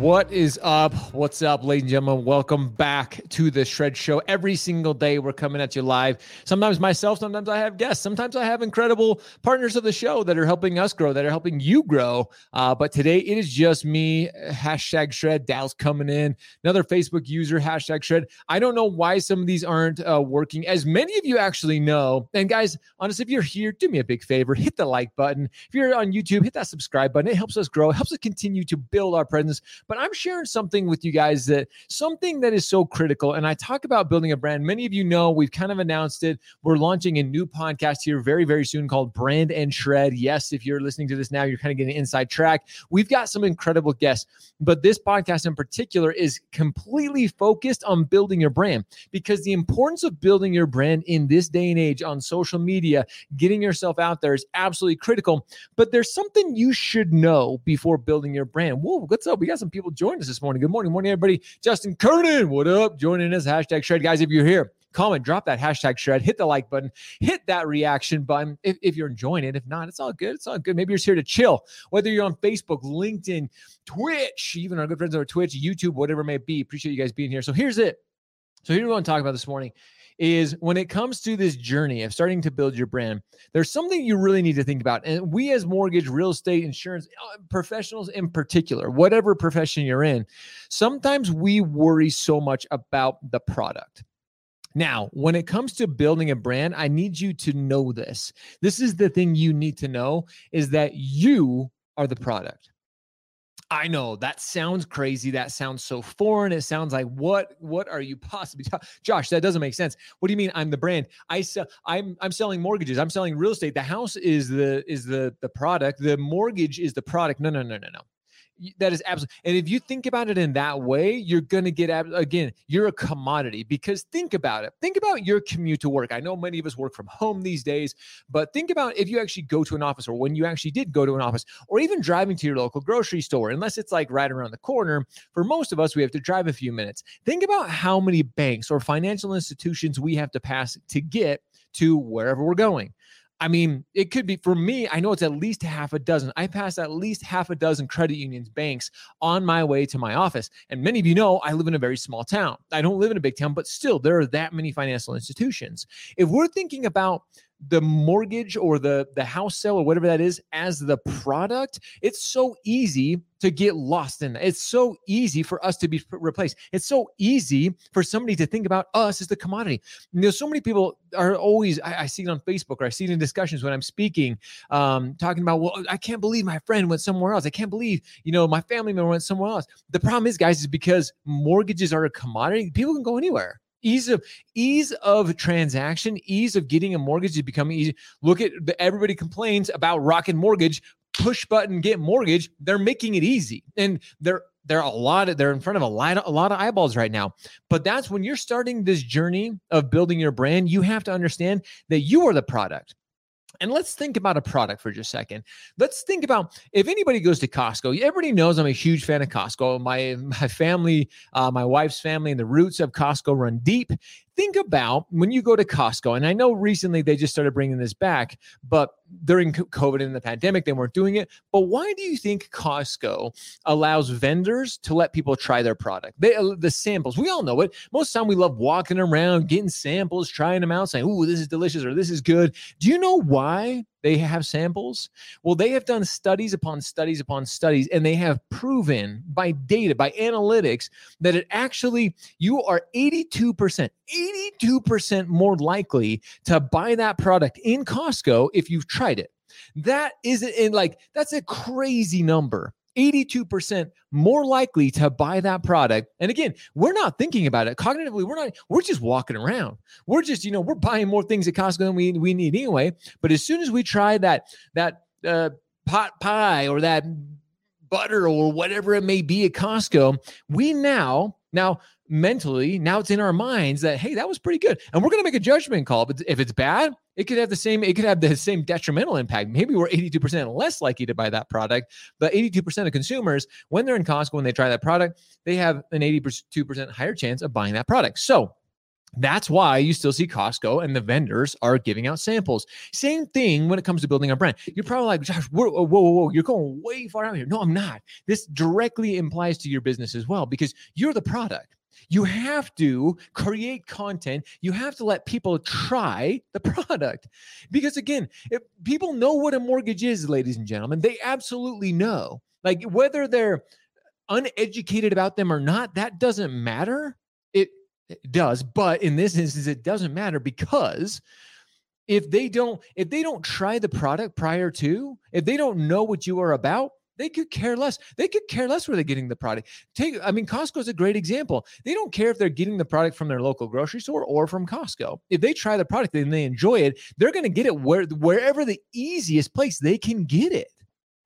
What is up? What's up, ladies and gentlemen? Welcome back to the Shred Show. Every single day, we're coming at you live. Sometimes myself, sometimes I have guests, sometimes I have incredible partners of the show that are helping us grow, that are helping you grow. Uh, but today, it is just me. Hashtag Shred. Dal's coming in. Another Facebook user. Hashtag Shred. I don't know why some of these aren't uh, working. As many of you actually know, and guys, honestly, if you're here, do me a big favor: hit the like button. If you're on YouTube, hit that subscribe button. It helps us grow. It helps us continue to build our presence but I'm sharing something with you guys that something that is so critical. And I talk about building a brand. Many of you know we've kind of announced it. We're launching a new podcast here very, very soon called Brand and Shred. Yes, if you're listening to this now, you're kind of getting an inside track. We've got some incredible guests, but this podcast in particular is completely focused on building your brand because the importance of building your brand in this day and age on social media, getting yourself out there is absolutely critical. But there's something you should know before building your brand. Whoa, what's up? We got some people people joined us this morning. Good morning, morning, everybody. Justin Kernan, what up? Joining us, hashtag shred. Guys, if you're here, comment, drop that hashtag shred, hit the like button, hit that reaction button if, if you're enjoying it. If not, it's all good. It's all good. Maybe you're just here to chill, whether you're on Facebook, LinkedIn, Twitch, even our good friends on Twitch, YouTube, whatever it may be. Appreciate you guys being here. So here's it. So here's what I want to talk about this morning is when it comes to this journey of starting to build your brand, there's something you really need to think about. And we, as mortgage, real estate, insurance uh, professionals in particular, whatever profession you're in, sometimes we worry so much about the product. Now, when it comes to building a brand, I need you to know this. This is the thing you need to know is that you are the product. I know that sounds crazy. That sounds so foreign. It sounds like what what are you possibly Josh, that doesn't make sense. What do you mean I'm the brand? I sell I'm I'm selling mortgages. I'm selling real estate. The house is the is the the product. The mortgage is the product. No, no, no, no, no that is absolutely and if you think about it in that way you're going to get again you're a commodity because think about it think about your commute to work. I know many of us work from home these days but think about if you actually go to an office or when you actually did go to an office or even driving to your local grocery store unless it's like right around the corner for most of us we have to drive a few minutes. Think about how many banks or financial institutions we have to pass to get to wherever we're going I mean, it could be for me, I know it's at least half a dozen. I pass at least half a dozen credit unions, banks on my way to my office. And many of you know I live in a very small town. I don't live in a big town, but still, there are that many financial institutions. If we're thinking about the mortgage or the the house sale or whatever that is as the product it's so easy to get lost in it's so easy for us to be replaced. It's so easy for somebody to think about us as the commodity. You know so many people are always I, I see it on facebook or i see it in discussions when i'm speaking um, talking about well i can't believe my friend went somewhere else. I can't believe you know my family member went somewhere else. The problem is guys is because mortgages are a commodity people can go anywhere ease of ease of transaction ease of getting a mortgage is becoming easy. Look at the, everybody complains about rocket mortgage push button get mortgage they're making it easy. And they're they're a lot of, they're in front of a lot of, a lot of eyeballs right now. But that's when you're starting this journey of building your brand you have to understand that you are the product and let's think about a product for just a second. Let's think about if anybody goes to Costco. Everybody knows I'm a huge fan of Costco. My my family, uh, my wife's family, and the roots of Costco run deep think about when you go to Costco, and I know recently they just started bringing this back, but during COVID and the pandemic, they weren't doing it. But why do you think Costco allows vendors to let people try their product? They, uh, the samples, we all know it. Most of the time, we love walking around, getting samples, trying them out, saying, "Ooh, this is delicious" or "This is good." Do you know why they have samples? Well, they have done studies upon studies upon studies, and they have proven by data, by analytics, that it actually, you are 82%, 82% more likely to buy that product in Costco if you've tried it. That isn't in like, that's a crazy number. 82% more likely to buy that product. And again, we're not thinking about it cognitively. We're not, we're just walking around. We're just, you know, we're buying more things at Costco than we, we need anyway. But as soon as we try that, that, uh, pot pie or that butter or whatever it may be at Costco, we now, now mentally, now it's in our minds that, hey, that was pretty good. And we're going to make a judgment call. But if it's bad, it could have the same, it could have the same detrimental impact. Maybe we're 82% less likely to buy that product, but 82% of consumers, when they're in Costco, when they try that product, they have an 82% higher chance of buying that product. So that's why you still see Costco and the vendors are giving out samples. Same thing when it comes to building a brand. You're probably like, Josh, whoa, whoa, whoa, whoa, you're going way far out here. No, I'm not. This directly implies to your business as well because you're the product. You have to create content. You have to let people try the product. Because again, if people know what a mortgage is, ladies and gentlemen, they absolutely know. Like whether they're uneducated about them or not, that doesn't matter. It it does, but in this instance, it doesn't matter because if they don't if they don't try the product prior to, if they don't know what you are about, they could care less. They could care less where they're getting the product. Take, I mean, Costco is a great example. They don't care if they're getting the product from their local grocery store or from Costco. If they try the product and they enjoy it, they're going to get it where wherever the easiest place they can get it.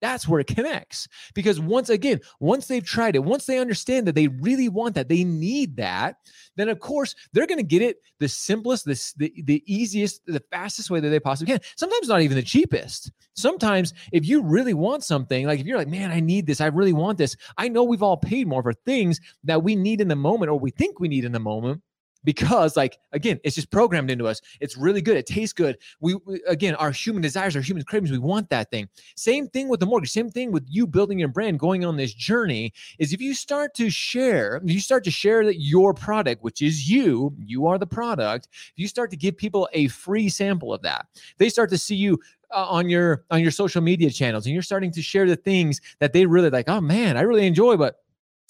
That's where it connects. Because once again, once they've tried it, once they understand that they really want that, they need that, then of course they're going to get it the simplest, the, the, the easiest, the fastest way that they possibly can. Sometimes not even the cheapest. Sometimes if you really want something, like if you're like, man, I need this, I really want this. I know we've all paid more for things that we need in the moment or we think we need in the moment because like again it's just programmed into us. It's really good. It tastes good. We, we, again our human desires our human cravings we want that thing. Same thing with the mortgage. Same thing with you building your brand going on this journey is if you start to share you start to share that your product which is you you are the product if you start to give people a free sample of that they start to see you uh, on your on your social media channels and you're starting to share the things that they really like oh man i really enjoy but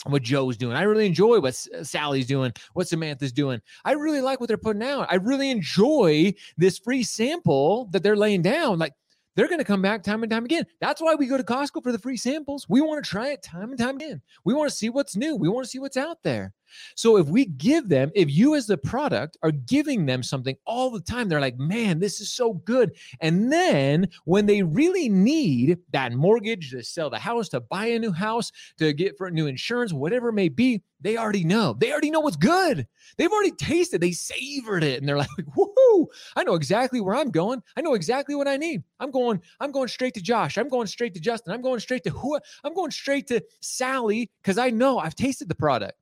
what Joe's doing. I really enjoy what uh, Sally's doing, what Samantha's doing. I really like what they're putting out. I really enjoy this free sample that they're laying down. Like they're going to come back time and time again. That's why we go to Costco for the free samples. We want to try it time and time again. We want to see what's new. We want to see what's out there. So if we give them, if you as the product are giving them something all the time, they're like, man, this is so good. And then when they really need that mortgage to sell the house, to buy a new house, to get for new insurance, whatever it may be, they already know. They already know what's good. They've already tasted, they savored it, and they're like, woohoo, I know exactly where I'm going. I know exactly what I need. I'm going, I'm going straight to Josh. I'm going straight to Justin. I'm going straight to who I'm going straight to Sally because I know I've tasted the product.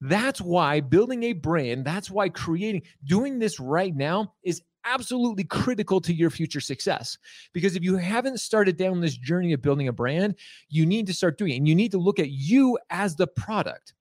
That's why building a brand, that's why creating, doing this right now is absolutely critical to your future success. Because if you haven't started down this journey of building a brand, you need to start doing it. And you need to look at you as the product.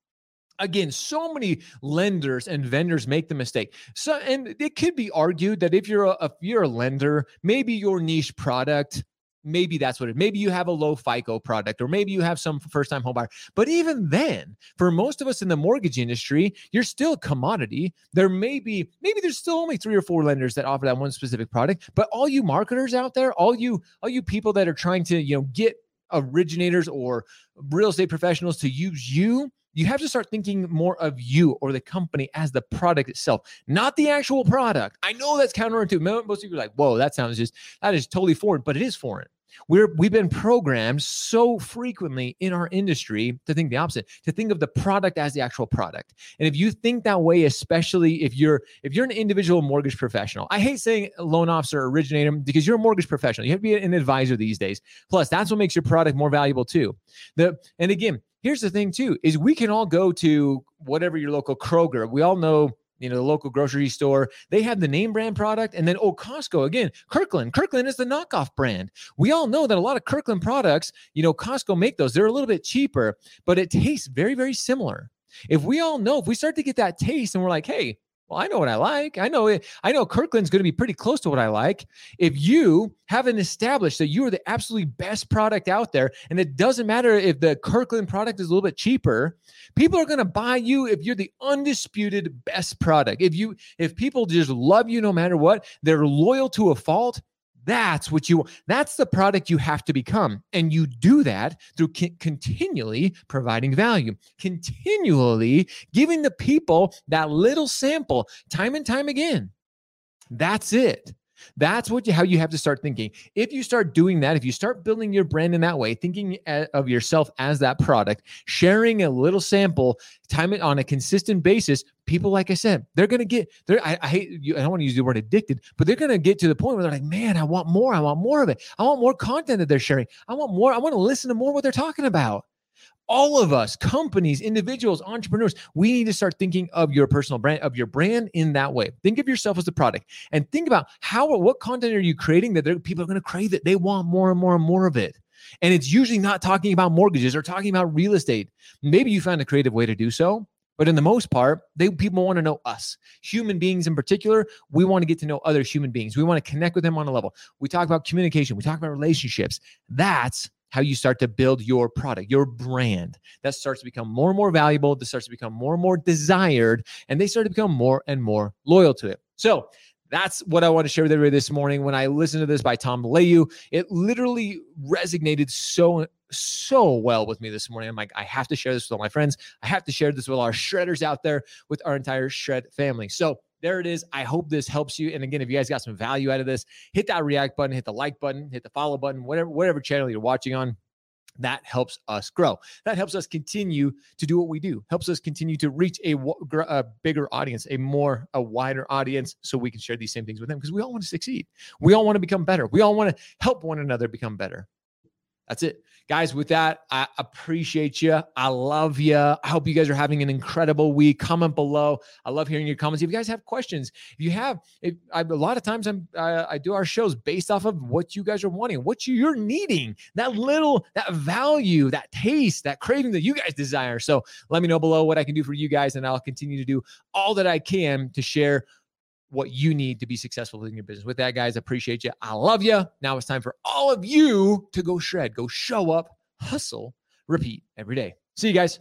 Again, so many lenders and vendors make the mistake. So, and it could be argued that if you're a if you're a lender, maybe your niche product maybe that's what it maybe you have a low fico product or maybe you have some first time home buyer but even then for most of us in the mortgage industry you're still a commodity there may be maybe there's still only three or four lenders that offer that one specific product but all you marketers out there all you all you people that are trying to you know get originators or real estate professionals to use you you have to start thinking more of you or the company as the product itself, not the actual product. I know that's counterintuitive. Most people are like, whoa, that sounds just, that is totally foreign, but it is foreign. We're, we've been programmed so frequently in our industry to think the opposite, to think of the product as the actual product. And if you think that way, especially if you're if you're an individual mortgage professional, I hate saying loan officer originator because you're a mortgage professional. You have to be an advisor these days. Plus, that's what makes your product more valuable too. The and again, here's the thing too is we can all go to whatever your local Kroger. We all know you know, the local grocery store, they have the name brand product. And then, oh, Costco again, Kirkland. Kirkland is the knockoff brand. We all know that a lot of Kirkland products, you know, Costco make those. They're a little bit cheaper, but it tastes very, very similar. If we all know, if we start to get that taste and we're like, hey, well, I know what I like. I know it. I know Kirkland's going to be pretty close to what I like. If you haven't established that you are the absolutely best product out there, and it doesn't matter if the Kirkland product is a little bit cheaper, people are going to buy you if you're the undisputed best product. If you if people just love you no matter what, they're loyal to a fault. That's what you that's the product you have to become. And you do that through c- continually providing value, continually giving the people that little sample time and time again. That's it. That's what you, how you have to start thinking. If you start doing that, if you start building your brand in that way, thinking eh, of yourself as that product, sharing a little sample, time it on a consistent basis, people, like I said, they're gonna get. They're I, I hate. You, I don't want to use the word addicted, but they're gonna get to the point where they're like, man, I want more. I want more of it. I want more content that they're sharing. I want more. I want to listen to more what they're talking about all of us companies individuals entrepreneurs we need to start thinking of your personal brand of your brand in that way think of yourself as a product and think about how what content are you creating that people are going to crave it they want more and more and more of it and it's usually not talking about mortgages or talking about real estate maybe you found a creative way to do so but in the most part, they people want to know us, human beings in particular. We want to get to know other human beings. We want to connect with them on a level. We talk about communication. We talk about relationships. That's how you start to build your product, your brand. That starts to become more and more valuable. This starts to become more and more desired, and they start to become more and more loyal to it. So that's what I want to share with everybody this morning. When I listened to this by Tom Bilyeu, it literally resonated so so well with me this morning. I'm like, I have to share this with all my friends. I have to share this with our shredders out there, with our entire shred family. So there it is. I hope this helps you. And again, if you guys got some value out of this, hit that react button, hit the like button, hit the follow button, whatever, whatever channel you're watching on. That helps us grow. That helps us continue to do what we do. Helps us continue to reach a, a bigger audience, a more a wider audience, so we can share these same things with them. Because we all want to succeed. We all want to become better. We all want to help one another become better. That's it. Guys, with that, I appreciate you. I love you. I hope you guys are having an incredible week. Comment below. I love hearing your comments. If you guys have questions, if you have, if, I, a lot of times I'm, uh, I do our shows based off of what you guys are wanting, what you're needing, that little, that value, that taste, that craving that you guys desire. So let me know below what I can do for you guys, and I'll continue to do all that I can to share what you need to be successful in your business. With that, guys, appreciate you. I love you. Now it's time for all of you to go shred, go show up, hustle, repeat every day. See you guys.